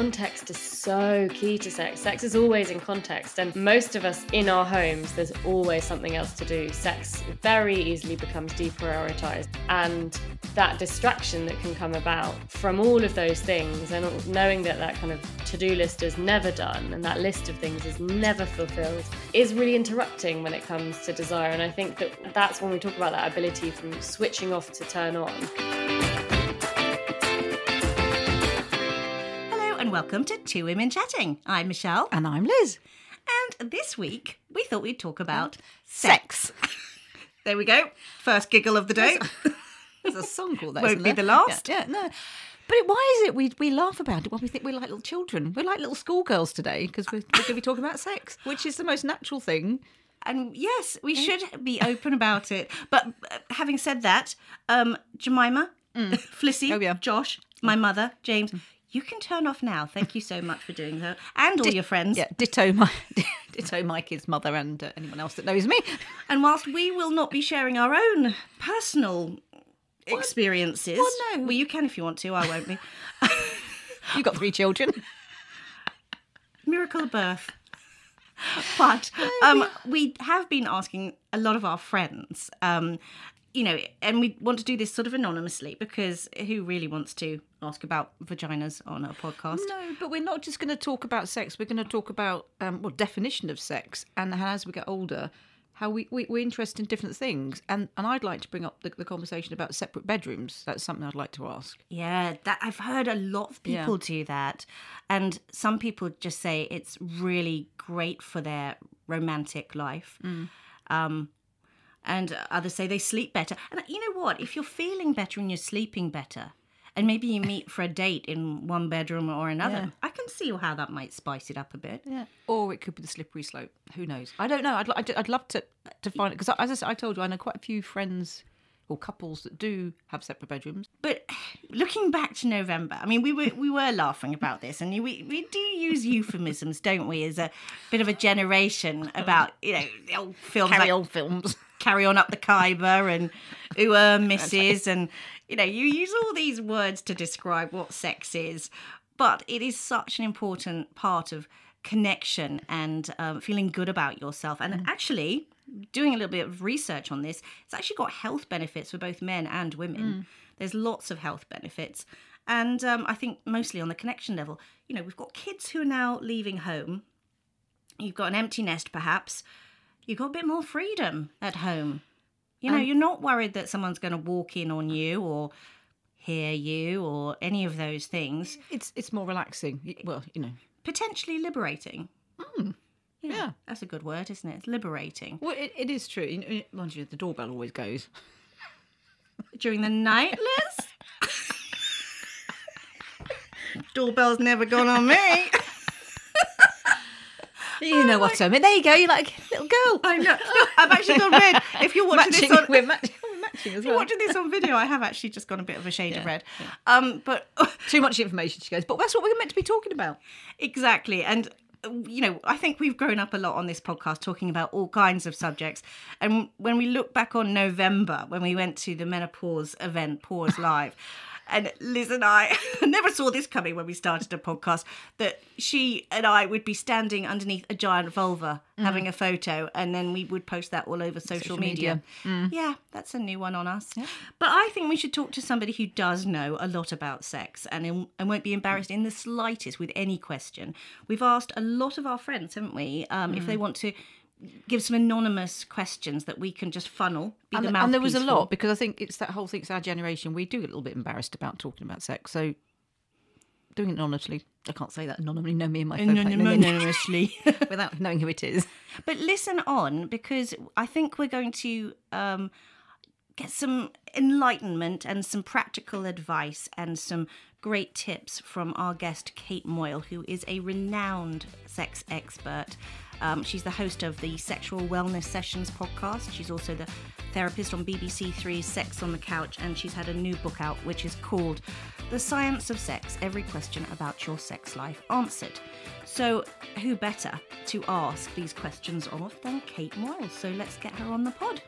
context is so key to sex. Sex is always in context, and most of us in our homes, there's always something else to do. Sex very easily becomes deprioritized, and that distraction that can come about from all of those things, and knowing that that kind of to do list is never done and that list of things is never fulfilled, is really interrupting when it comes to desire. And I think that that's when we talk about that ability from switching off to turn on. And welcome to Two Women Chatting. I'm Michelle. And I'm Liz. And this week, we thought we'd talk about sex. there we go. First giggle of the day. There's a song called that. Won't be there? the last. Yeah, yeah, no. But why is it we, we laugh about it when we think we're like little children? We're like little schoolgirls today because we're, we're going to be talking about sex, which is the most natural thing. And yes, we should be open about it. But uh, having said that, um, Jemima, mm. Flissy, oh, yeah. Josh, my mother, James, mm you can turn off now. Thank you so much for doing that, and all your friends. Yeah, ditto my ditto my kid's mother and uh, anyone else that knows me. And whilst we will not be sharing our own personal what? experiences, well, no. well, you can if you want to. I won't be. You've got three children. Miracle of birth. But um, we have been asking a lot of our friends um, you know, and we want to do this sort of anonymously because who really wants to ask about vaginas on a podcast? No, but we're not just going to talk about sex. We're going to talk about um, well, definition of sex, and as we get older, how we, we we're interested in different things. And and I'd like to bring up the, the conversation about separate bedrooms. That's something I'd like to ask. Yeah, that I've heard a lot of people yeah. do that, and some people just say it's really great for their romantic life. Mm. Um, and others say they sleep better. And you know what? If you're feeling better and you're sleeping better, and maybe you meet for a date in one bedroom or another, yeah. I can see how that might spice it up a bit. Yeah. Or it could be the slippery slope. Who knows? I don't know. I'd, I'd, I'd love to to find it because, as I, said, I told you, I know quite a few friends or couples that do have separate bedrooms. But looking back to November, I mean, we were we were laughing about this, and we we do use euphemisms, don't we, as a bit of a generation about you know the old films, carry like, old films, carry on up the Khyber, and who are Mrs. and you know you use all these words to describe what sex is, but it is such an important part of connection and um, feeling good about yourself, and mm. actually doing a little bit of research on this, it's actually got health benefits for both men and women. Mm. There's lots of health benefits. And um, I think mostly on the connection level, you know, we've got kids who are now leaving home. You've got an empty nest, perhaps. You've got a bit more freedom at home. You know, um, you're not worried that someone's going to walk in on you or hear you or any of those things. It's it's more relaxing. Well, you know, potentially liberating. Mm. Yeah, yeah, that's a good word, isn't it? It's liberating. Well, it, it is true. Mind you, the doorbell always goes during the night, Liz. Doorbell's never gone on me. You know what I mean? There you go. You're like little girl. I know. I've actually gone red. If you're watching matching, this on, we're matching, we're matching as well. watching this on video, I have actually just gone a bit of a shade yeah, of red. Yeah. Um, but too much information. She goes, but that's what we're meant to be talking about. Exactly, and you know, I think we've grown up a lot on this podcast talking about all kinds of subjects. And when we look back on November, when we went to the menopause event, Pause Live, and Liz and I never saw this coming when we started a podcast that she and I would be standing underneath a giant vulva mm. having a photo, and then we would post that all over social, social media. media. Mm. Yeah, that's a new one on us. Yeah. But I think we should talk to somebody who does know a lot about sex and, and won't be embarrassed in the slightest with any question. We've asked a lot of our friends, haven't we, um, mm. if they want to give some anonymous questions that we can just funnel. and, the and there was a lot because I think it's that whole thing. It's our generation. We do get a little bit embarrassed about talking about sex, so doing it anonymously. I can't say that anonymously. No, me and my phone anonymously without knowing who it is. But listen on because I think we're going to um, get some enlightenment and some practical advice and some great tips from our guest Kate Moyle, who is a renowned sex expert. Um, she's the host of the Sexual Wellness Sessions podcast. She's also the therapist on BBC Three's Sex on the Couch, and she's had a new book out which is called The Science of Sex Every Question About Your Sex Life Answered. So, who better to ask these questions of than Kate Moyle? So, let's get her on the pod.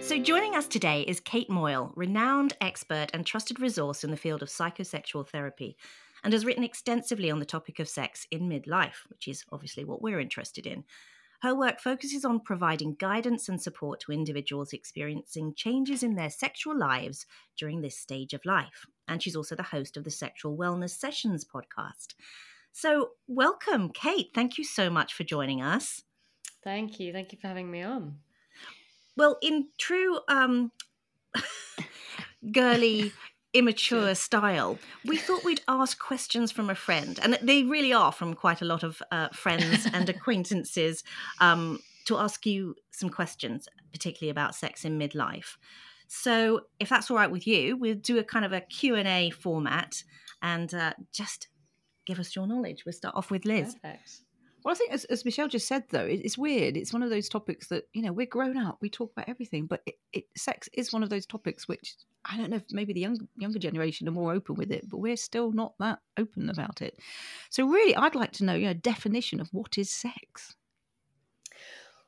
So, joining us today is Kate Moyle, renowned expert and trusted resource in the field of psychosexual therapy, and has written extensively on the topic of sex in midlife, which is obviously what we're interested in. Her work focuses on providing guidance and support to individuals experiencing changes in their sexual lives during this stage of life. And she's also the host of the Sexual Wellness Sessions podcast. So, welcome, Kate. Thank you so much for joining us. Thank you. Thank you for having me on. Well, in true um, girly immature style, we thought we'd ask questions from a friend, and they really are from quite a lot of uh, friends and acquaintances um, to ask you some questions, particularly about sex in midlife. So, if that's all right with you, we'll do a kind of a Q and A format, and uh, just give us your knowledge. We'll start off with Liz. Perfect. Well, I think as, as Michelle just said, though, it, it's weird. It's one of those topics that you know we're grown up, we talk about everything, but it, it, sex is one of those topics which I don't know if maybe the young, younger generation are more open with it, but we're still not that open about it. So, really, I'd like to know, you know, definition of what is sex.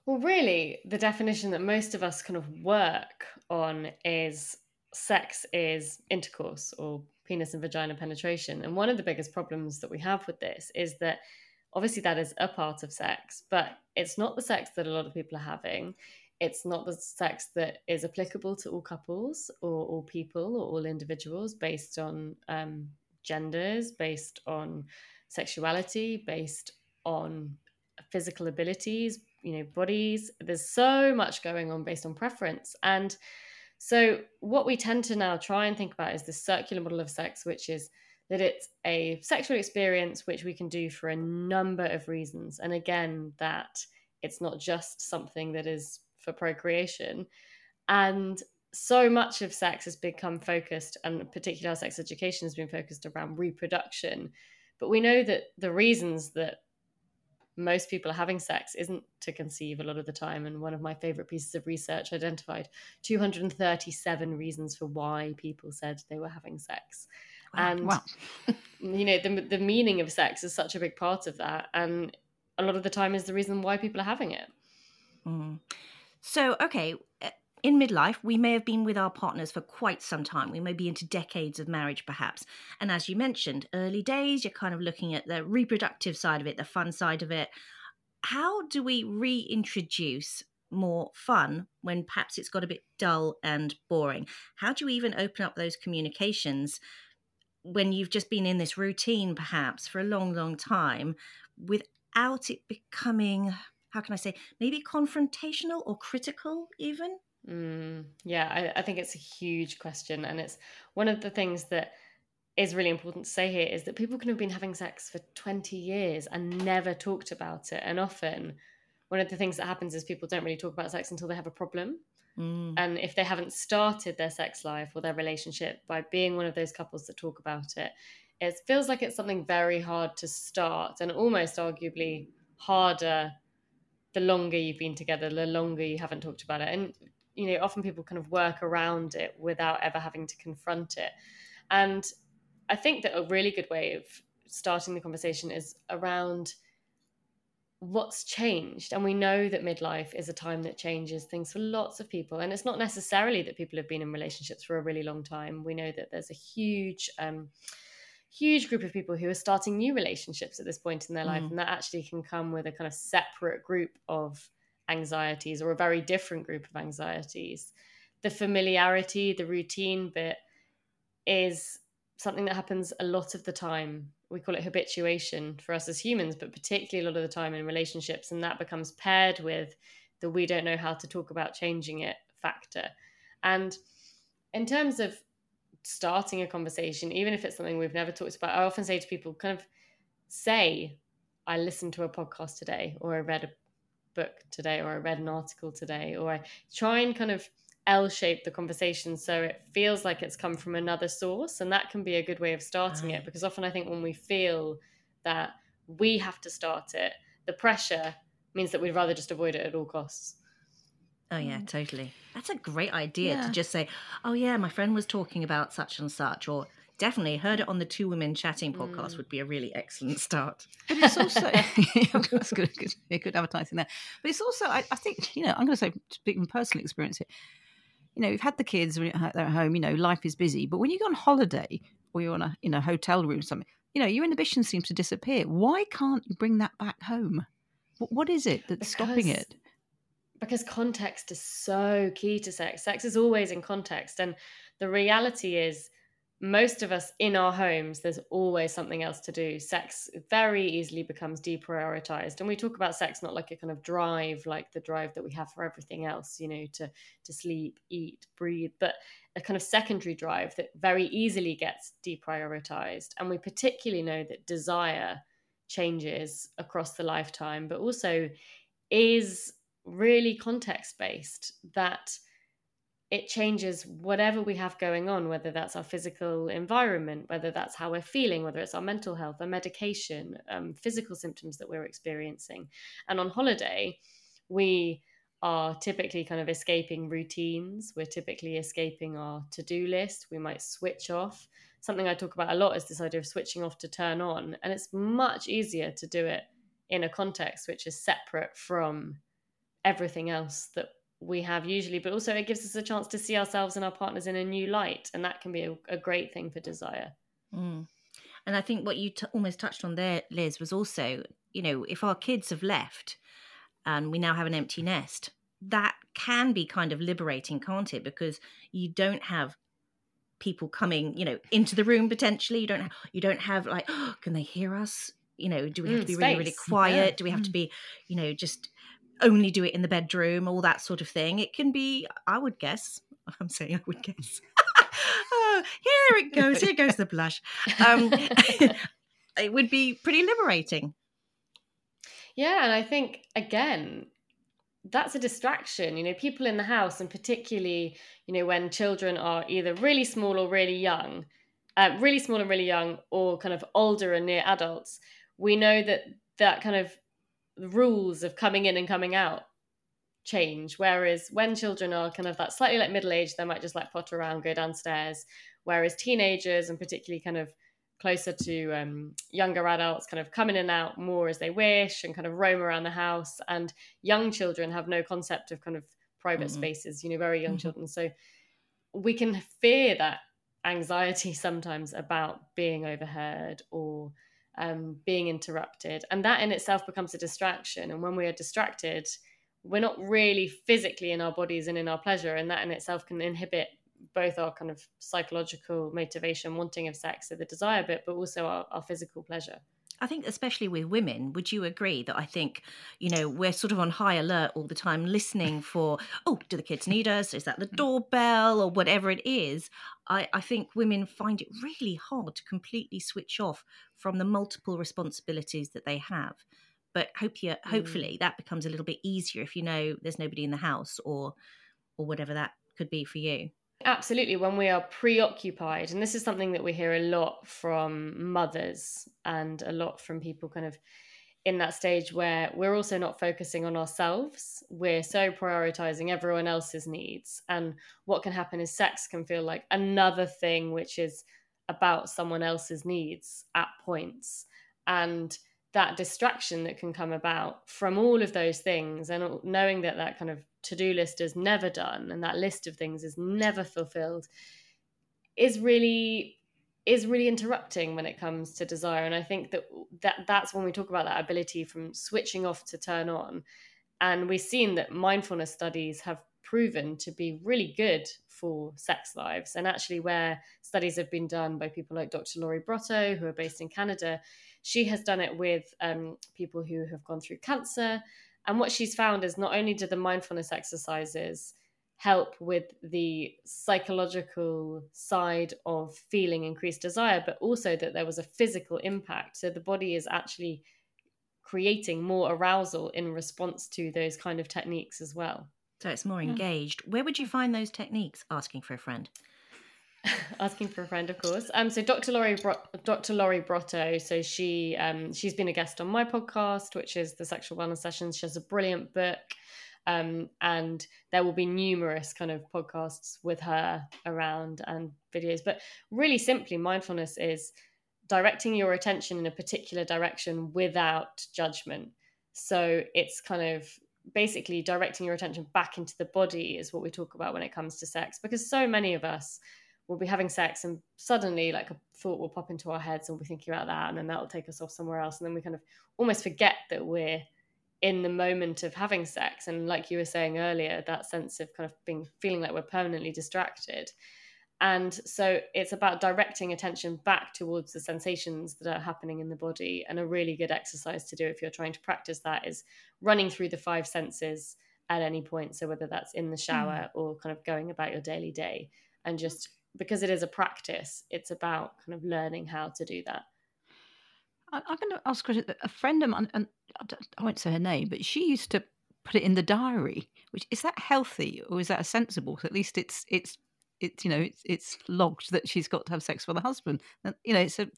Well, really, the definition that most of us kind of work on is sex is intercourse or penis and vagina penetration. And one of the biggest problems that we have with this is that obviously that is a part of sex, but it's not the sex that a lot of people are having. It's not the sex that is applicable to all couples or all people or all individuals based on um, genders, based on sexuality, based on physical abilities, you know, bodies. There's so much going on based on preference. And so, what we tend to now try and think about is the circular model of sex, which is that it's a sexual experience which we can do for a number of reasons. And again, that it's not just something that is for procreation. And so much of sex has become focused, and particularly our sex education has been focused around reproduction. But we know that the reasons that most people are having sex isn't to conceive a lot of the time. And one of my favorite pieces of research identified 237 reasons for why people said they were having sex. And wow. you know, the the meaning of sex is such a big part of that, and a lot of the time is the reason why people are having it. Mm. So, okay, uh, in midlife, we may have been with our partners for quite some time. We may be into decades of marriage, perhaps. And as you mentioned, early days, you're kind of looking at the reproductive side of it, the fun side of it. How do we reintroduce more fun when perhaps it's got a bit dull and boring? How do you even open up those communications when you've just been in this routine, perhaps for a long, long time, without it becoming, how can I say, maybe confrontational or critical, even? Mm, yeah, I, I think it's a huge question. And it's one of the things that is really important to say here is that people can have been having sex for 20 years and never talked about it. And often, one of the things that happens is people don't really talk about sex until they have a problem. Mm. And if they haven't started their sex life or their relationship by being one of those couples that talk about it, it feels like it's something very hard to start and almost arguably harder the longer you've been together, the longer you haven't talked about it. And, you know, often people kind of work around it without ever having to confront it. And I think that a really good way of starting the conversation is around what's changed and we know that midlife is a time that changes things for lots of people and it's not necessarily that people have been in relationships for a really long time. We know that there's a huge um, huge group of people who are starting new relationships at this point in their life mm. and that actually can come with a kind of separate group of anxieties or a very different group of anxieties. The familiarity the routine bit is something that happens a lot of the time we call it habituation for us as humans, but particularly a lot of the time in relationships. And that becomes paired with the we don't know how to talk about changing it factor. And in terms of starting a conversation, even if it's something we've never talked about, I often say to people, kind of say, I listened to a podcast today, or I read a book today, or I read an article today, or I try and kind of L shape the conversation so it feels like it's come from another source. And that can be a good way of starting it because often I think when we feel that we have to start it, the pressure means that we'd rather just avoid it at all costs. Oh yeah, mm. totally. That's a great idea yeah. to just say, "Oh yeah, my friend was talking about such and such," or definitely heard it on the Two Women Chatting podcast mm. would be a really excellent start. But it's also that's good, good, good advertising there. But it's also, I, I think, you know, I'm going to say, speaking from personal experience here, you know, you've had the kids when they're at home, you know, life is busy. But when you go on holiday or you're on a, in a hotel room something, you know, your inhibition seems to disappear. Why can't you bring that back home? What, what is it that's Because- stopping it? because context is so key to sex. Sex is always in context. And the reality is, most of us in our homes, there's always something else to do. Sex very easily becomes deprioritized. And we talk about sex not like a kind of drive, like the drive that we have for everything else, you know, to, to sleep, eat, breathe, but a kind of secondary drive that very easily gets deprioritized. And we particularly know that desire changes across the lifetime, but also is really context based that it changes whatever we have going on whether that's our physical environment whether that's how we're feeling whether it's our mental health our medication um, physical symptoms that we're experiencing. And on holiday we are typically kind of escaping routines. We're typically escaping our to-do list. We might switch off. Something i talk about a lot is this idea of switching off to turn on and it's much easier to do it in a context which is separate from everything else that we have usually, but also it gives us a chance to see ourselves and our partners in a new light, and that can be a, a great thing for desire. Mm. And I think what you t- almost touched on there, Liz, was also, you know, if our kids have left and we now have an empty nest, that can be kind of liberating, can't it? Because you don't have people coming, you know, into the room potentially. You don't. Have, you don't have like, oh, can they hear us? You know, do we have Mm, to be really, really quiet? Yeah. Do we have to Mm. be, you know, just only do it in the bedroom? All that sort of thing. It can be. I would guess. I'm saying I would guess. oh, here it goes. Here goes the blush. Um, it would be pretty liberating. Yeah, and I think again, that's a distraction. You know, people in the house, and particularly, you know, when children are either really small or really young, uh, really small and really young, or kind of older and near adults, we know that that kind of rules of coming in and coming out change. Whereas when children are kind of that slightly like middle age, they might just like potter around, go downstairs. Whereas teenagers and particularly kind of closer to um, younger adults kind of come in and out more as they wish and kind of roam around the house. And young children have no concept of kind of private Mhm. spaces, you know, very young Mhm. children. So we can fear that anxiety sometimes about being overheard or um, being interrupted. And that in itself becomes a distraction. And when we are distracted, we're not really physically in our bodies and in our pleasure. And that in itself can inhibit both our kind of psychological motivation, wanting of sex, so the desire bit, but also our, our physical pleasure. I think, especially with women, would you agree that I think, you know, we're sort of on high alert all the time, listening for, oh, do the kids need us? Is that the mm. doorbell or whatever it is? I, I think women find it really hard to completely switch off from the multiple responsibilities that they have. But hope you, mm. hopefully that becomes a little bit easier if you know there's nobody in the house or or whatever that could be for you. Absolutely, when we are preoccupied, and this is something that we hear a lot from mothers and a lot from people kind of in that stage where we're also not focusing on ourselves. We're so prioritizing everyone else's needs. And what can happen is sex can feel like another thing which is about someone else's needs at points. And that distraction that can come about from all of those things and knowing that that kind of to-do list is never done and that list of things is never fulfilled is really is really interrupting when it comes to desire. And i think that that that's when we talk about that ability from switching off to turn on. And we've seen that mindfulness studies have proven to be really good for sex lives. And actually where studies have been done by people like dr lori brotto who are based in canada she has done it with um, people who have gone through cancer and what she's found is not only do the mindfulness exercises help with the psychological side of feeling increased desire, but also that there was a physical impact. So the body is actually creating more arousal in response to those kind of techniques as well. So it's more engaged. Where would you find those techniques? Asking for a friend. asking for a friend, of course. Um, so Dr. Lori, Bro- Dr. Lori Brotto. So she, um, she's been a guest on my podcast, which is the Sexual Wellness Sessions. She has a brilliant book, um, and there will be numerous kind of podcasts with her around and videos. But really, simply, mindfulness is directing your attention in a particular direction without judgment. So it's kind of basically directing your attention back into the body is what we talk about when it comes to sex because so many of us will be having sex and suddenly like a thought will pop into our heads and we'll be thinking about that and then that will take us off somewhere else and then we kind of almost forget that we're in the moment of having sex and like you were saying earlier that sense of kind of being feeling like we're permanently distracted and so it's about directing attention back towards the sensations that are happening in the body. And a really good exercise to do if you're trying to practice that is running through the five senses at any point. So whether that's in the shower mm. or kind of going about your daily day. And just because it is a practice, it's about kind of learning how to do that. I'm going to ask a friend of mine, and I won't say her name, but she used to put it in the diary. Which is that healthy or is that a sensible? At least it's it's it's you know it's it's logged that she's got to have sex with her husband. And, you know, it's a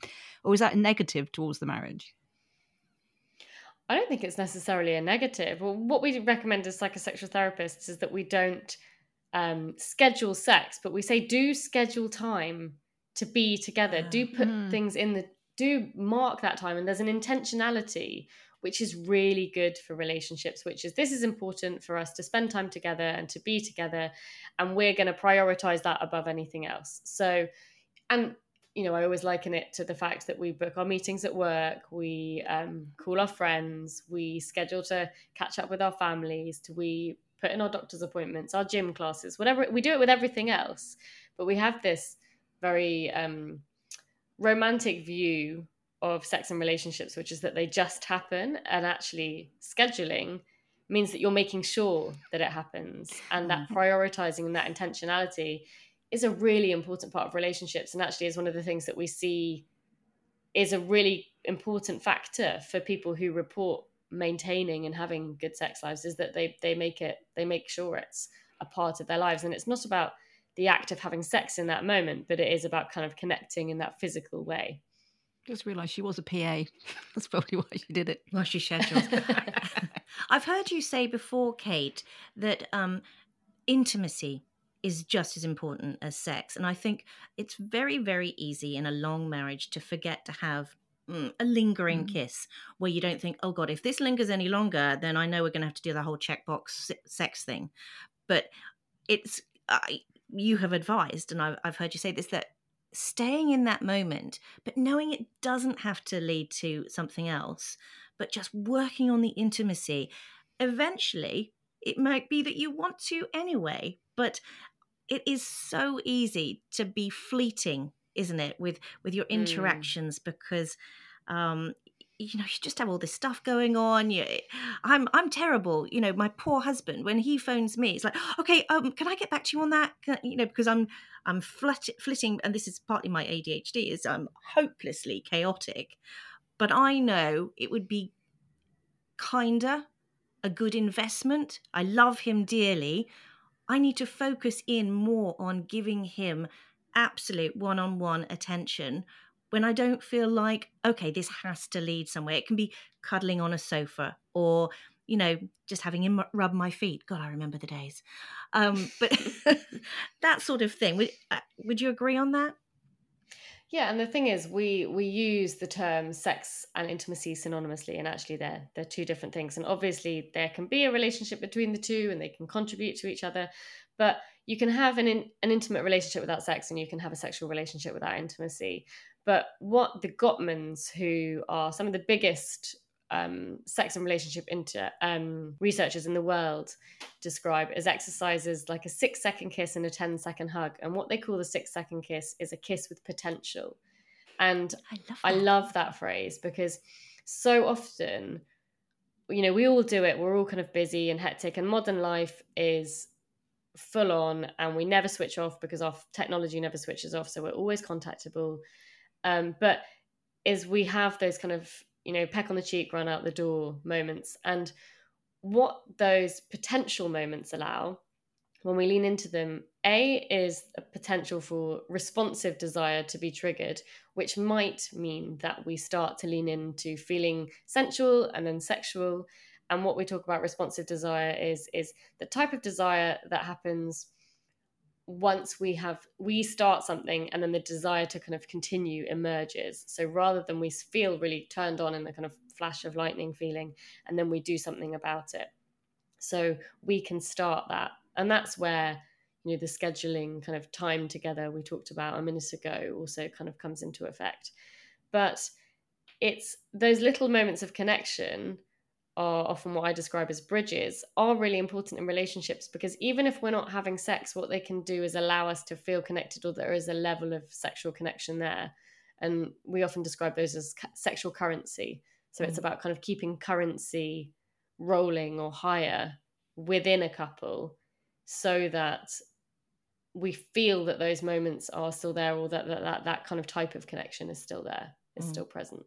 or is that a negative towards the marriage? I don't think it's necessarily a negative. Well, what we recommend as psychosexual therapists is that we don't um, schedule sex, but we say do schedule time to be together. Do put mm. things in the do mark that time, and there's an intentionality which is really good for relationships, which is this is important for us to spend time together and to be together. And we're going to prioritize that above anything else. So, and you know, I always liken it to the fact that we book our meetings at work, we um, call our friends, we schedule to catch up with our families, to we put in our doctor's appointments, our gym classes, whatever. We do it with everything else, but we have this very um, romantic view of sex and relationships, which is that they just happen, and actually scheduling means that you're making sure that it happens, and that mm-hmm. prioritizing and that intentionality is a really important part of relationships, and actually is one of the things that we see is a really important factor for people who report maintaining and having good sex lives is that they they make it they make sure it's a part of their lives and it's not about the act of having sex in that moment but it is about kind of connecting in that physical way just realised she was a PA. That's probably why she did it. Well, she schedules. I've heard you say before, Kate, that um, intimacy is just as important as sex. And I think it's very, very easy in a long marriage to forget to have mm, a lingering mm. kiss where you don't think, oh God, if this lingers any longer, then I know we're going to have to do the whole checkbox sex thing. But it's, I, you have advised, and I've, I've heard you say this, that staying in that moment, but knowing it doesn't have to lead to something else, but just working on the intimacy. Eventually, it might be that you want to anyway, but it is so easy to be fleeting, isn't it, with with your mm. interactions mm. because um, you know you just have all this stuff going on you, i'm i'm terrible you know my poor husband when he phones me it's like okay um can i get back to you on that can, you know because i'm i'm flit, flitting and this is partly my adhd is i'm hopelessly chaotic but i know it would be kinder a good investment i love him dearly i need to focus in more on giving him absolute one-on-one attention when I don't feel like, okay, this has to lead somewhere. It can be cuddling on a sofa or, you know, just having him rub my feet. God, I remember the days. Um, but that sort of thing. Would, uh, would you agree on that? Yeah, and the thing is, we we use the term sex and intimacy synonymously, and actually they're they're two different things. And obviously, there can be a relationship between the two, and they can contribute to each other. But you can have an in, an intimate relationship without sex, and you can have a sexual relationship without intimacy. But what the Gottmans, who are some of the biggest um, sex and relationship inter, um, researchers in the world, describe as exercises like a six second kiss and a 10 second hug. And what they call the six second kiss is a kiss with potential. And I love that, I love that phrase because so often, you know, we all do it. We're all kind of busy and hectic, and modern life is full on, and we never switch off because our technology never switches off. So we're always contactable um, but is we have those kind of you know peck on the cheek, run out the door moments, and what those potential moments allow when we lean into them a is a potential for responsive desire to be triggered which might mean that we start to lean into feeling sensual and then sexual and what we talk about responsive desire is is the type of desire that happens once we have we start something and then the desire to kind of continue emerges so rather than we feel really turned on in the kind of flash of lightning feeling and then we do something about it So we can start that. And that's where, you know, the scheduling kind of time together we talked about a minute ago also kind of comes into effect. But it's those little moments of connection are often what I describe as bridges are really important in relationships because even if we're not having sex, what they can do is allow us to feel connected or there is a level of sexual connection there. And we often describe those as sexual currency. So mm. it's about kind of keeping currency rolling or higher within a couple so that we feel that those moments are still there or that that, that, that kind of type of connection is still there, is mm. still present.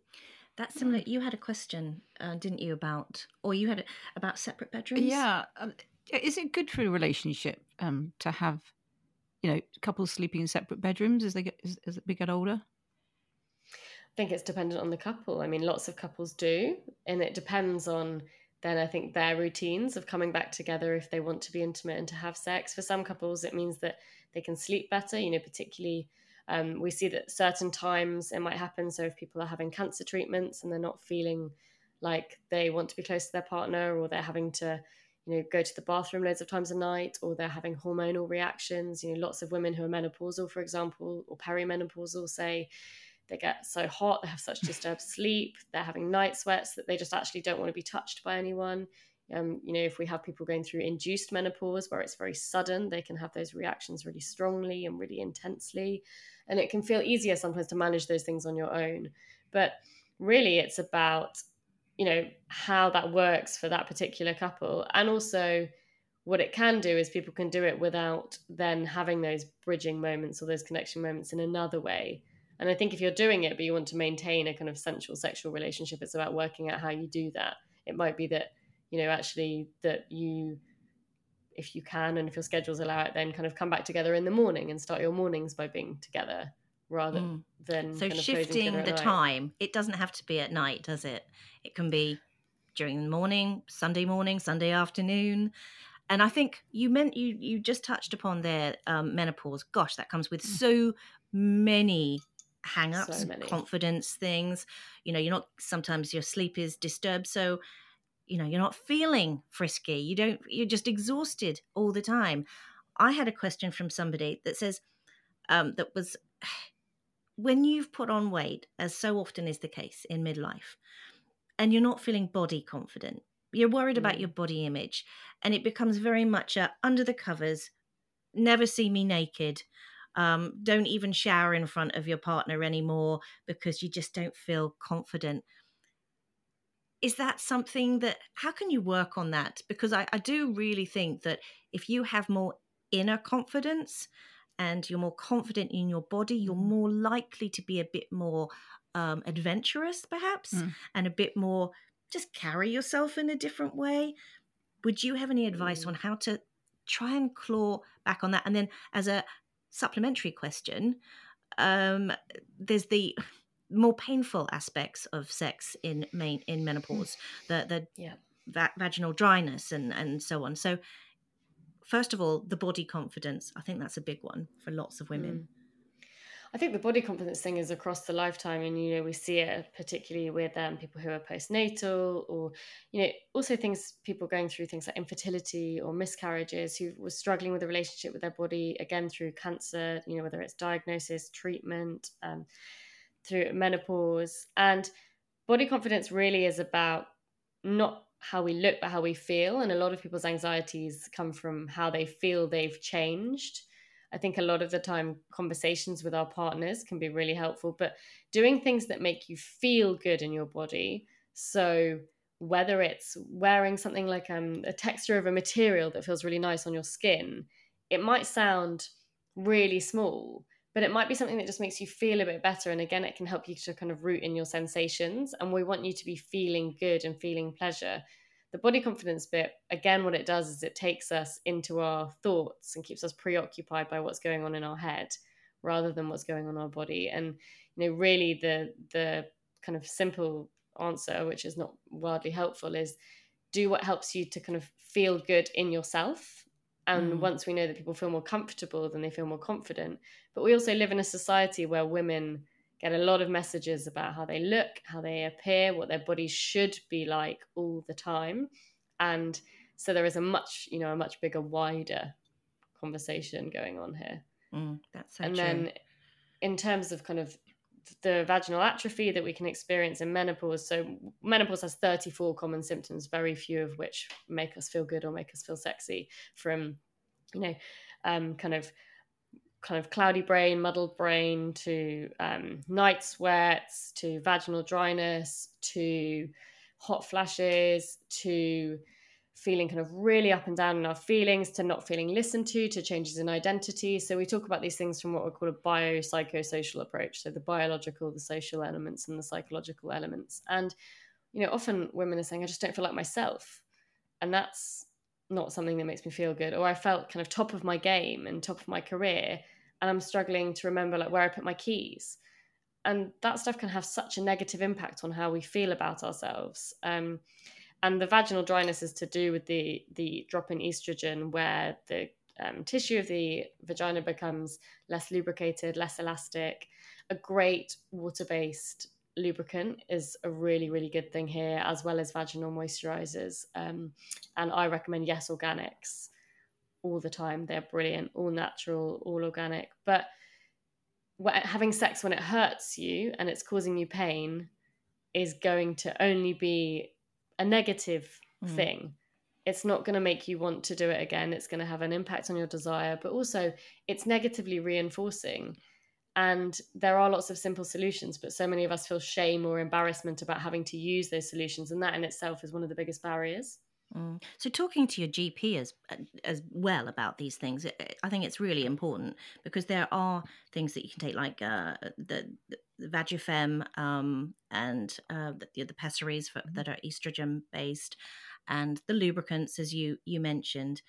That's similar. You had a question, uh, didn't you, about, or you had a, about separate bedrooms? Yeah. Um, is it good for a relationship um, to have, you know, couples sleeping in separate bedrooms as they get as, as they get older? I think it's dependent on the couple. I mean, lots of couples do, and it depends on then I think their routines of coming back together if they want to be intimate and to have sex. For some couples, it means that they can sleep better. You know, particularly um, we see that certain times it might happen. So if people are having cancer treatments and they're not feeling like they want to be close to their partner, or they're having to, you know, go to the bathroom loads of times a night, or they're having hormonal reactions. You know, lots of women who are menopausal, for example, or perimenopausal, say they get so hot, they have such disturbed sleep, they're having night sweats that they just actually don't want to be touched by anyone. Um, you know, if we have people going through induced menopause where it's very sudden, they can have those reactions really strongly and really intensely. And it can feel easier sometimes to manage those things on your own. But really it's about you know how that works for that particular couple. And also what it can do is people can do it without then having those bridging moments or those connection moments in another way. And i think if you're doing it but you want to maintain a kind of sensual sexual relationship it's about working out how you do that. It might be that you know actually that you if you can and if your schedules allow it, then kind of come back together in the morning and start your mornings by being together rather mm. than so shifting the time. It doesn't have to be at night, does it? It can be during the morning, Sunday morning, Sunday afternoon. And I think you meant you you just touched upon their um, menopause. Gosh, that comes with mm. so many hang-ups, so many. confidence things. You know, you're not sometimes your sleep is disturbed, so you know you're not feeling frisky you don't you're just exhausted all the time i had a question from somebody that says um, that was when you've put on weight as so often is the case in midlife and you're not feeling body confident you're worried mm. about your body image and it becomes very much a under the covers never see me naked um, don't even shower in front of your partner anymore because you just don't feel confident is that something that how can you work on that because I, I, do really think that if you have more inner confidence and you're more confident in your body you're mm. more likely to be a bit more um, adventurous perhaps mm. and a bit more just carry yourself in a different way would you have any advice mm. on how to try and claw back on that and then as a supplementary question um, there's the more painful aspects of sex in main in menopause, the the yeah. va- vaginal dryness and and so on. So, first of all, the body confidence. I think that's a big one for lots of women. Mm. I think the body confidence thing is across the lifetime, and you know we see it particularly with um, people who are postnatal, or you know also things people going through things like infertility or miscarriages, who were struggling with a relationship with their body again through cancer. You know whether it's diagnosis, treatment. Um, through menopause. And body confidence really is about not how we look, but how we feel. And a lot of people's anxieties come from how they feel they've changed. I think a lot of the time conversations with our partners can be really helpful, but doing things that make you feel good in your body. So whether it's wearing something like um, a texture of a material that feels really nice on your skin, it might sound really small, but it might be something that just makes you feel a bit better and again it can help you to kind of root in your sensations and we want you to be feeling good and feeling pleasure. The body confidence bit again what it does is it takes us into our thoughts and keeps us preoccupied by what's going on in our head rather than what's going on in our body. And you know really the the kind of simple answer which is not wildly helpful is do what helps you to kind of feel good in yourself and mm. once we know that people feel more comfortable, then they feel more confident. But we also live in a society where women get a lot of messages about how they look, how they appear, what their bodies should be like all the time. And So there is a much, you know, a much bigger, wider conversation going on here. Mm, that's so and true. then in terms of kind of the vaginal atrophy that we can experience in menopause. So menopause has 34 common symptoms, very few of which make us feel good or make us feel sexy from, you know, um, kind of kind of cloudy brain, muddled brain to um, night sweats to vaginal dryness to hot flashes to feeling kind of really up and down in our feelings to not feeling listened to to changes in identity. So we talk about these things from what we call a biopsychosocial approach so the biological the social elements and the psychological elements. And you know often women are saying i just don't feel like myself. And that's not something that makes me feel good. Or i felt kind of top of my game and top of my career and i'm struggling to remember like where i put my keys. And that stuff can have such a negative impact on how we feel about ourselves. Um, and the vaginal dryness is to do with the the drop in estrogen where the um, tissue of the vagina becomes less lubricated less elastic. A great water-based lubricant is a really really good thing here as well as vaginal moisturizers. Um, and i recommend yes organics all the time. They're brilliant all natural all organic. But having sex when it hurts you and it's causing you pain is going to only be a negative mm. thing. It's not going to make you want to do it again. It's going to have an impact on your desire, but also it's negatively reinforcing. And there are lots of simple solutions, but so many of us feel shame or embarrassment about having to use those solutions. And that in itself is one of the biggest barriers. Mm. So, talking to your GP as as well about these things, I think it's really important because there are things that you can take, like uh, the, the Vagifem um, and uh, the, the pessaries for, that are estrogen based, and the lubricants, as you you mentioned.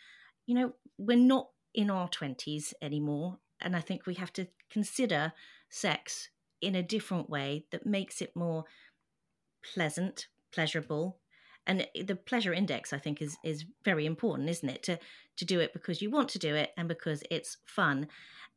You know, we're not in our twenties anymore, and I think we have to consider sex in a different way that makes it more pleasant, pleasurable, and the pleasure index i think is is very important isn't it? To to do it because you want to do it and because it's fun.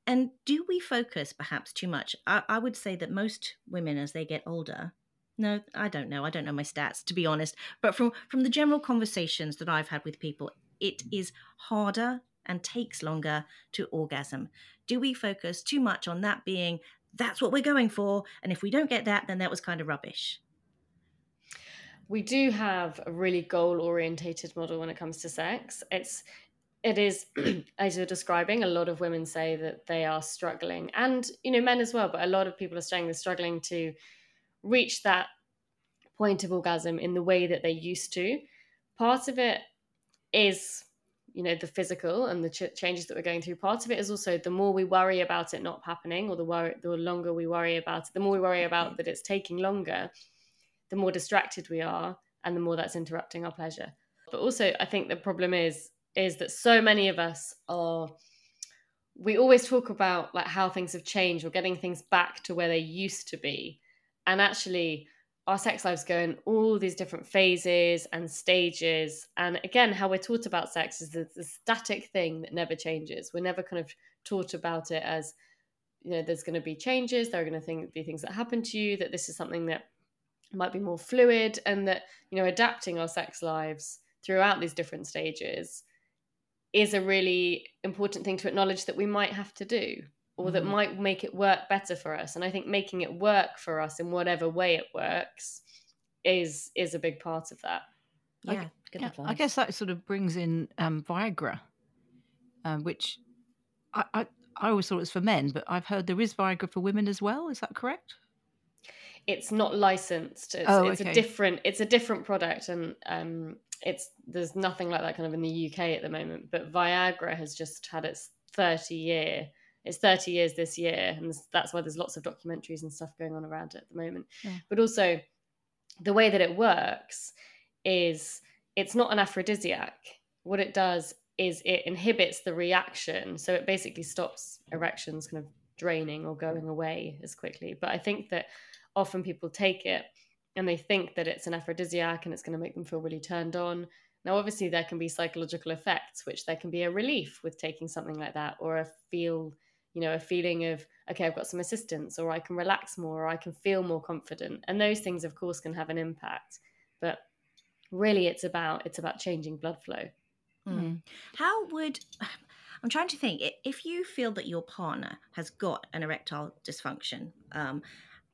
And do we focus perhaps too much? I, I, would say that most women as they get older no i don't know. I don't know my stats to be honest. But from from the general conversations that i've had with people it is harder and takes longer to orgasm. Do we focus too much on that being that's what we're going for and if we don't get that then that was kind of rubbish we do have a really goal orientated model when it comes to sex. It's it is as you're describing a lot of women say that they are struggling and you know men as well but a lot of people are saying they're struggling to reach that point of orgasm in the way that they used to. Part of it is you know the physical and the ch- changes that we're going through. Part of it is also the more we worry about it not happening or the worry the longer we worry about it the more we worry about that it's taking longer the more distracted we are and the more that's interrupting our pleasure. But also i think the problem is is that so many of us are we always talk about like how things have changed or getting things back to where they used to be. And actually our sex lives go in all these different phases and stages. And again how we're taught about sex is the, static thing that never changes. We're never kind of taught about it as you know there's going to be changes there are going to be things that happen to you that this is something that might be more fluid and that you know adapting our sex lives throughout these different stages is a really important thing to acknowledge that we might have to do or that might make it work better for us. And i think making it work for us in whatever way it works is is a big part of that. Yeah, yeah i guess that sort of brings in um, viagra um, which I, I i always thought it was for men but i've heard there is viagra for women as well. Is that correct it's not licensed. It's, oh, it's okay. a different it's a different product, and um, it's there's nothing like that kind of in the UK at the moment. But Viagra has just had its 30 year. It's 30 years this year, and that's why there's lots of documentaries and stuff going on around it at the moment. Yeah. But also, the way that it works is it's not an aphrodisiac. What it does is it inhibits the reaction, so it basically stops erections kind of draining or going away as quickly. But I think that often people take it and they think that it's an aphrodisiac and it's going to make them feel really turned on. Now, obviously, there can be psychological effects, which there can be a relief with taking something like that, or a feel, you know, a feeling of, okay, I've got some assistance, or I can relax more, or I can feel more confident. And those things, of course, can have an impact. But really, it's about it's about changing blood flow. Mm. How would I'm trying to think if you feel that your partner has got an erectile dysfunction, um,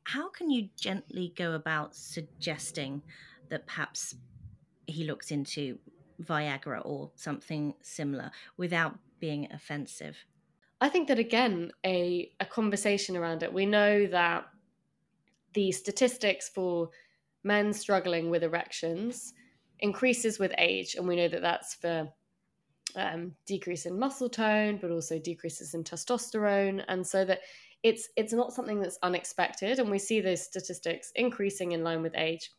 how can you gently go about suggesting that perhaps he looks into Viagra or something similar without being offensive? I think that again, a a conversation around it. We know that the statistics for men struggling with erections increases with age, and we know that that's for um, decrease in muscle tone, but also decreases in testosterone, and so that it's it's not something that's unexpected, and we see those statistics increasing in line with age.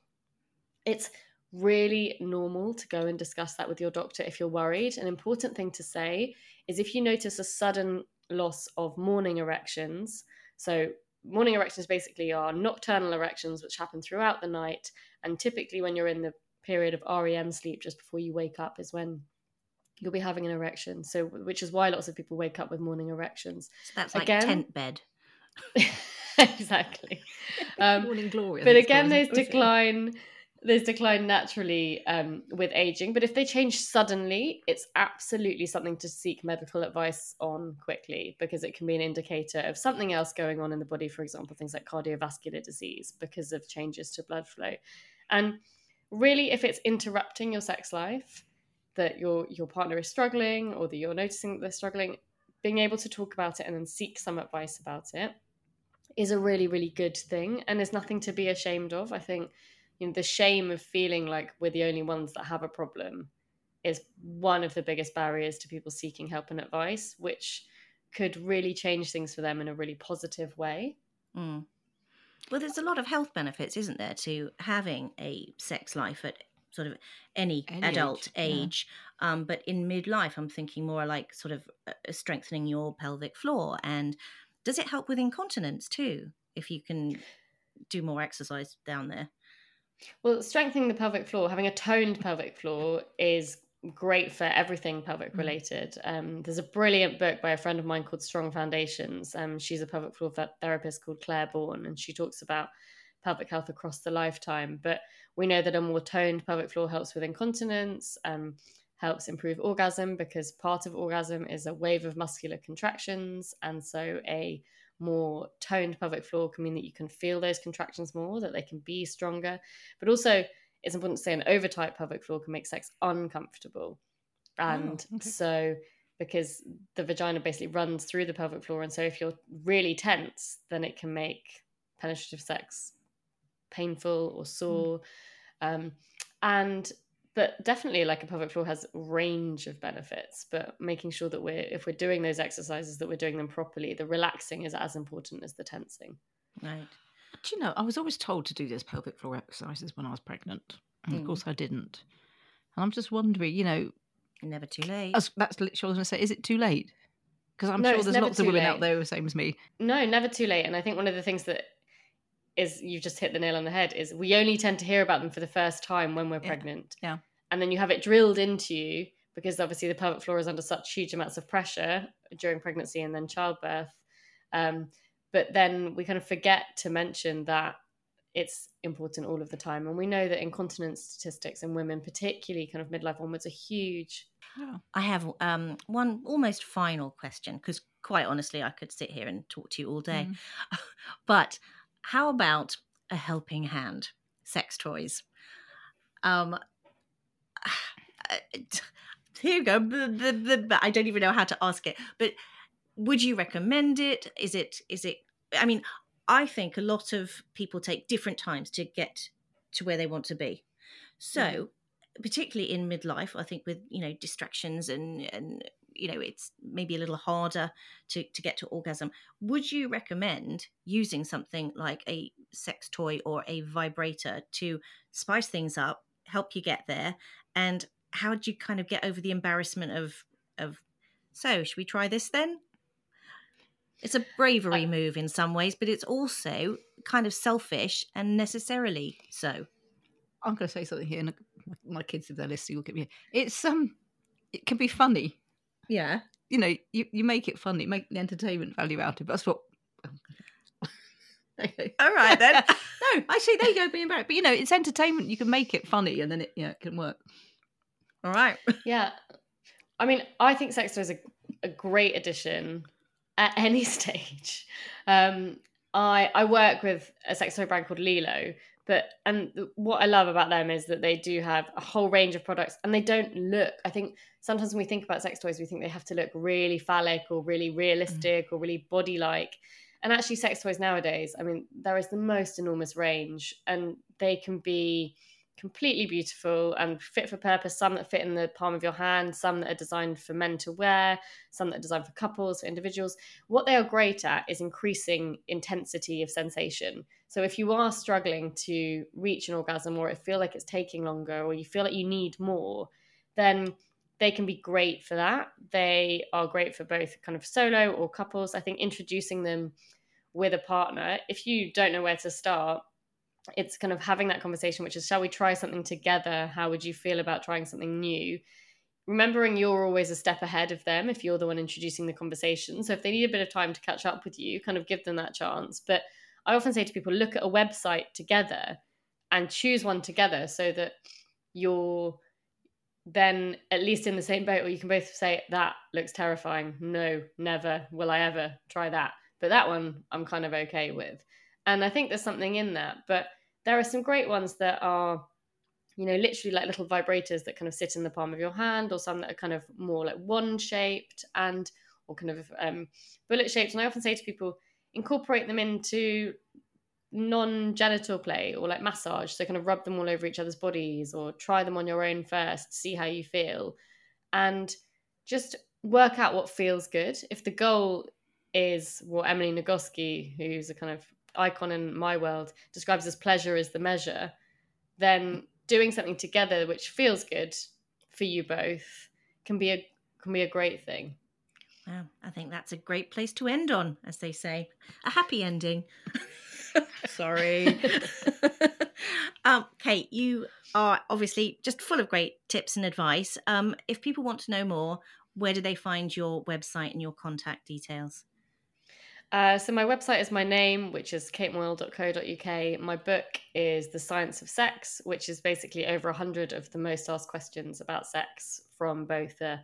It's really normal to go and discuss that with your doctor if you're worried. An important thing to say is if you notice a sudden loss of morning erections, so morning erections basically are nocturnal erections which happen throughout the night, and typically when you're in the period of REM sleep just before you wake up is when you'll be having an erection. So which is why lots of people wake up with morning erections. So that's like Again- tent bed. exactly. Um, Morning glory. But again those decline those decline naturally um, with aging but if they change suddenly it's absolutely something to seek medical advice on quickly because it can be an indicator of something else going on in the body for example things like cardiovascular disease because of changes to blood flow and really if it's interrupting your sex life that your your partner is struggling or that you're noticing that they're struggling being able to talk about it and then seek some advice about it is a really really good thing and there's nothing to be ashamed of i think you know the shame of feeling like we're the only ones that have a problem is one of the biggest barriers to people seeking help and advice which could really change things for them in a really positive way Mm. Well, there's a lot of health benefits, isn't there, to having a sex life at sort of any, Any adult age, yeah. Um, but in midlife, I'm thinking more like sort of uh, strengthening your pelvic floor. And does it help with incontinence too, if you can do more exercise down there? Well, strengthening the pelvic floor, having a toned pelvic floor is great for everything pelvic Mm. related. Um, there's a brilliant book by a friend of mine called Strong Foundations. Um, she's a pelvic floor therapist called Clare Bourne, and she talks about pelvic health across the lifetime. But we know that a more toned pelvic floor helps with incontinence, um, helps improve orgasm because part of orgasm is a wave of muscular contractions. And so a more toned pelvic floor can mean that you can feel those contractions more, that they can be stronger. But also, it's important to say an over tight pelvic floor can make sex uncomfortable. And okay. so, because the vagina basically runs through the pelvic floor, and so if you're really tense, then it can make penetrative sex painful or sore. Um, and but definitely like a pelvic floor has range of benefits but making sure that we're if we're doing those exercises that we're doing them properly the relaxing is as important as the tensing Right. Do you know, I was always told to do those pelvic floor exercises when I was pregnant. And of Mm. course I didn't. And I'm just wondering, you know, Never too late. as, that's literally what I was going to say. Is it too late? Because I'm No, sure there's lots of women late. out there the same as me. no never too late and i think one of the things that is you've just hit the nail on the head is we only tend to hear about them for the first time when we're Yeah, pregnant yeah. and then you have it drilled into you because obviously the pelvic floor is under such huge amounts of pressure during pregnancy and then childbirth um, but then we kind of forget to mention that it's important all of the time and we know that incontinence statistics in women particularly kind of midlife onwards are huge Yeah. I have um, one almost final question because, quite honestly, I could sit here and talk to you all day. Mm. but how about a helping hand? Sex toys. Um, here you go. I don't even know how to ask it, but would you recommend it? Is it? Is it? I mean, I think a lot of people take different times to get to where they want to be. So, particularly in midlife, I think with you know distractions and and you know it's maybe a little harder to to get to orgasm. Would you recommend using something like a sex toy or a vibrator to spice things up, help you get there, and how do you kind of get over the embarrassment of of so should we try this then? It's a bravery Uh, move in some ways, but it's also kind of selfish and necessarily so. I'm going to say something here, and my, my kids, if they're listening, will get me. It's um, it can be funny. Yeah. You know, you, you make it funny, make the entertainment value out of it. That's what. Okay. All right then. no, I see. There you go, being embarrassed. But you know, it's entertainment. You can make it funny, and then it, you know, it can work. All right. Yeah. I mean, I think sex toys are a great addition at any stage. Um, I I work with a sex toy brand called Lelo, but and what I love about them is that they do have a whole range of products, and they don't look. I think sometimes when we think about sex toys, we think they have to look really phallic or really realistic mm. or really body like. And actually, sex toys nowadays, I mean, there is the most enormous range, and they can be completely beautiful and fit for purpose. Some that fit in the palm of your hand, some that are designed for men to wear, some that are designed for couples, for individuals. What they are great at is increasing intensity of sensation. So if you are struggling to reach an orgasm or it feel like it's taking longer or you feel like you need more, then they can be great for that. They are great for both kind of solo or couples. I think introducing them with a partner, if you don't know where to start, it's kind of having that conversation, which is, shall we try something together? How would you feel about trying something new? Remembering you're always a step ahead of them if you're the one introducing the conversation. So if they need a bit of time to catch up with you, kind of give them that chance. But I often say to people, look at a website together and choose one together so that you're then at least in the same boat where you can both say, that looks terrifying. No, never will I ever try that. But that one I'm kind of okay with. And I think there's something in that. But there are some great ones that are, you know, literally like little vibrators that kind of sit in the palm of your hand, or some that are kind of more like wand shaped and or kind of um, bullet shaped. And I often say to people, incorporate them into non-genital play or like massage. So kind of rub them all over each other's bodies or try them on your own first see how you feel. And just work out what feels good. If the goal is what emily nagoski who's a kind of icon in my world describes as pleasure is the measure, then doing something together which feels good for you both can be a can be a great thing. Wow, I think that's a great place to end on, as they say. A happy ending. Sorry. um, Kate, you are obviously just full of great tips and advice. Um, if people want to know more, where do they find your website and your contact details? Uh, so my website is my name, which is katemoyle.co.uk. My book is The Science of Sex, which is basically over 100 of the most asked questions about sex from both a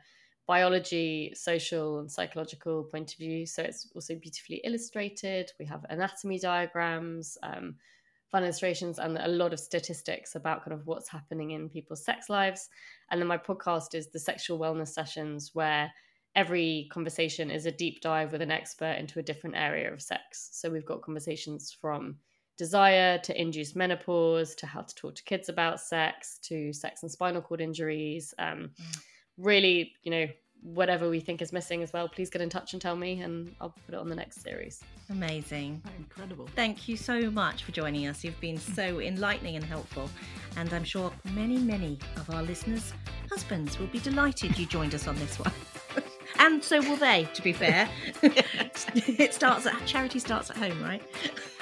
biology, social, and psychological point of view. So it's also beautifully illustrated. We have anatomy diagrams, um, fun illustrations, and a lot of statistics about kind of what's happening in people's sex lives. And then my podcast is the Sexual Wellness Sessions, where every conversation is a deep dive with an expert into a different area of sex. So we've got conversations from desire to induced menopause to how to talk to kids about sex to sex and spinal cord injuries. Um, mm. Really, you know, whatever we think is missing as well, please get in touch and tell me, and I'll put it on the next series. Amazing. incredible. Thank you so much for joining us. You've been so enlightening and helpful. And I'm sure many, many of our listeners' husbands will be delighted you joined us on this one. and so will they. To be fair, it starts at charity starts at home, right?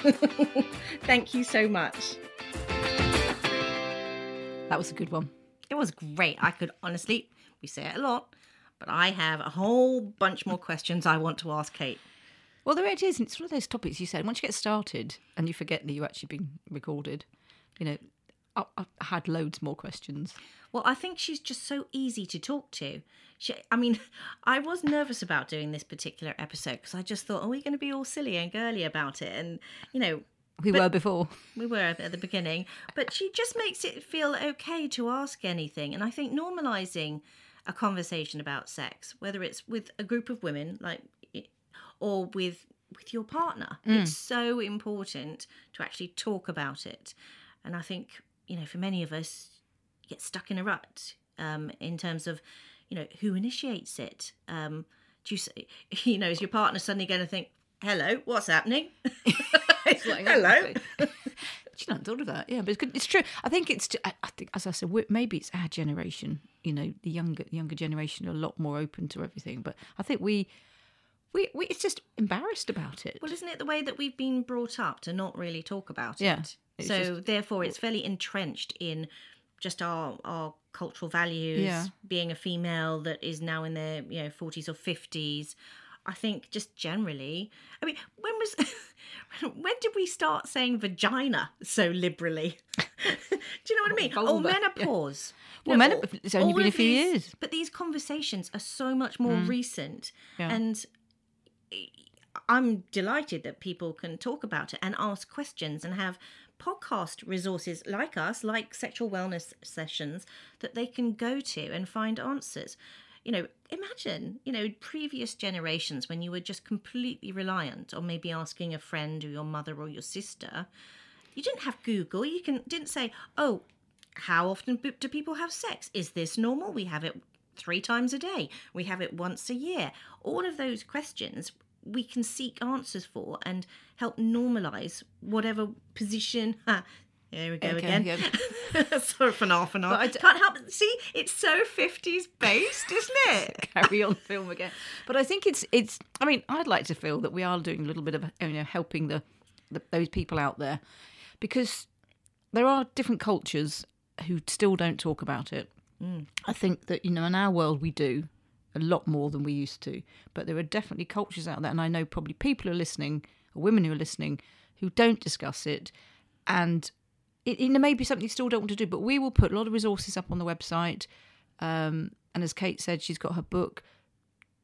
Thank you so much. That was a good one. It was great. I could honestly, we say it a lot, but I have a whole bunch more questions I want to ask Kate. Well, there it is. It's one of those topics you said. Once you get started and you forget that you've actually been recorded, you know, I, I had loads more questions. Well, I think she's just so easy to talk to. She, I mean, I was nervous about doing this particular episode because I just thought, are we going to be all silly and girly about it? And, you know, we were before. We were at the beginning. But she just makes it feel okay to ask anything. And I think normalizing a conversation about sex, whether it's with a group of women, like, or with with your partner, mm. it's so important to actually talk about it. And I think, you know, for many of us, get stuck in a rut um, in terms of, you know, who initiates it. Um, do you, say, you know, is your partner suddenly going to think, "Hello, what's happening?" like, Hello. She hadn't thought of that. Yeah, but it's, it's true. I think it's. I think, as I said, maybe it's our generation. You know, the younger younger generation are a lot more open to everything. But I think we, we, we, it's just embarrassed about it. Well, isn't it the way that we've been brought up to not really talk about it? yeah, it? So just, therefore, it's fairly entrenched in just our our cultural values. Yeah. Being a female that is now in their you know forties or fifties, I think just generally, I mean, when was when did we start saying vagina so liberally? Do you know what I mean? Vulva, yeah. menopause. Well, You know, menop- all- it's only been a few these- years. But these conversations are so much more mm. recent, Yeah. and I'm delighted that people can talk about it and ask questions and have podcast resources like us, like sexual wellness sessions, that they can go to and find answers. You know, imagine, you know, previous generations when you were just completely reliant on maybe asking a friend or your mother or your sister. You didn't have Google. You can didn't say, "Oh, how often do people have sex? Is this normal? We have it three times a day. We have it once a year. All of those questions we can seek answers for and help normalize whatever position. Ha, Here we go Okay, again. yeah. Sorry for off and But I Can't help. See, it's so fifties based, isn't it? carry on film again. But I think it's it's. I mean, I'd like to feel that we are doing a little bit of you know helping the, the those people out there, because there are different cultures who still don't talk about it. Mm. I think that you know in our world we do a lot more than we used to, but there are definitely cultures out there, and I know probably people are listening, or women who are listening, who don't discuss it, and it, it may be something you still don't want to do. But we will put a lot of resources up on the website. Um, and as Kate said, she's got her book.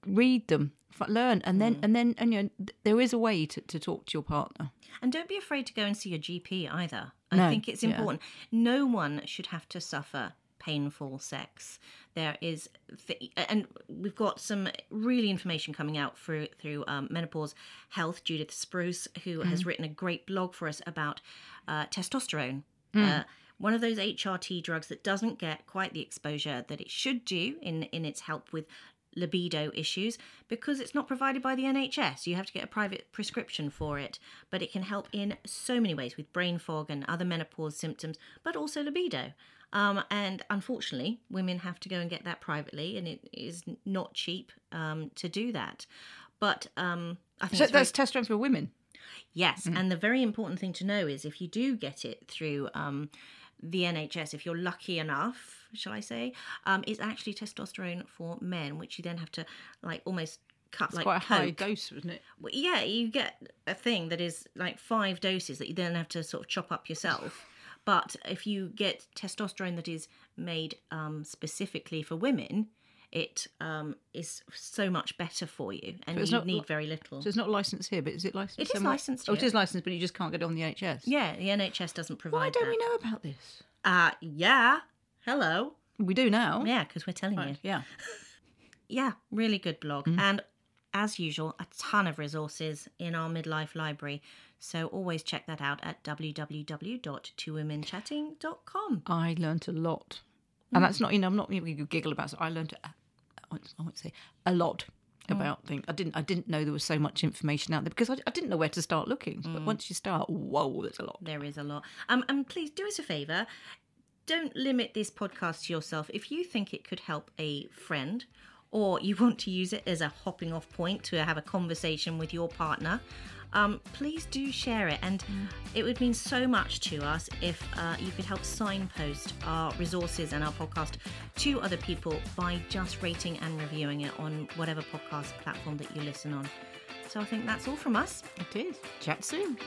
Read them, learn, and then and then and you know there is a way to, to talk to your partner. And don't be afraid to go and see your GP either. I No, think it's yeah. important. No one should have to suffer painful sex. There is, th- and we've got some really information coming out through through um, menopause health. Judith Spruce, who has written a great blog for us about uh, testosterone. Uh, one of those HRT drugs that doesn't get quite the exposure that it should do in in its help with libido issues because it's not provided by the NHS. You have to get a private prescription for it, but it can help in so many ways with brain fog and other menopause symptoms, but also libido. Um, and unfortunately, women have to go and get that privately, and it is not cheap um, to do that. But um, I think So it's very that's testosterone for women. Yes, and the very important thing to know is if you do get it through um, the NHS, if you're lucky enough, shall I say, um, it's actually testosterone for men, which you then have to like almost cut It's like quite a high dose, isn't it? Well, Yeah, you get a thing that is like five doses that you then have to sort of chop up yourself. But if you get testosterone that is made um, specifically for women, it um, is so much better for you, and it's you not need very little. So it's not licensed here, but is it licensed? It is somewhere? licensed Oh, it here. is licensed, but you just can't get it on the NHS. yeah, the NHS doesn't provide. It. Why don't that. we know about this? Uh, yeah. Hello. We do now. Yeah, because we're telling you. Yeah. Yeah, really good blog. And as usual, a ton of resources in our midlife library. So always check that out at www.twowomenchatting.com. I learnt a lot, and that's not you know I'm not going to giggle about. it. I learnt a- I won't- say a lot about things. I didn't I didn't know there was so much information out there because I, I didn't know where to start looking. But once you start, whoa, there's a lot. There is a lot. Um, and please do us a favour. Don't limit this podcast to yourself. If you think it could help a friend or you want to use it as a hopping off point to have a conversation with your partner, um, please do share it. And it would mean so much to us if uh, you could help signpost our resources and our podcast to other people by just rating and reviewing it on whatever podcast platform that you listen on. So I think that's all from us. It is. Chat soon.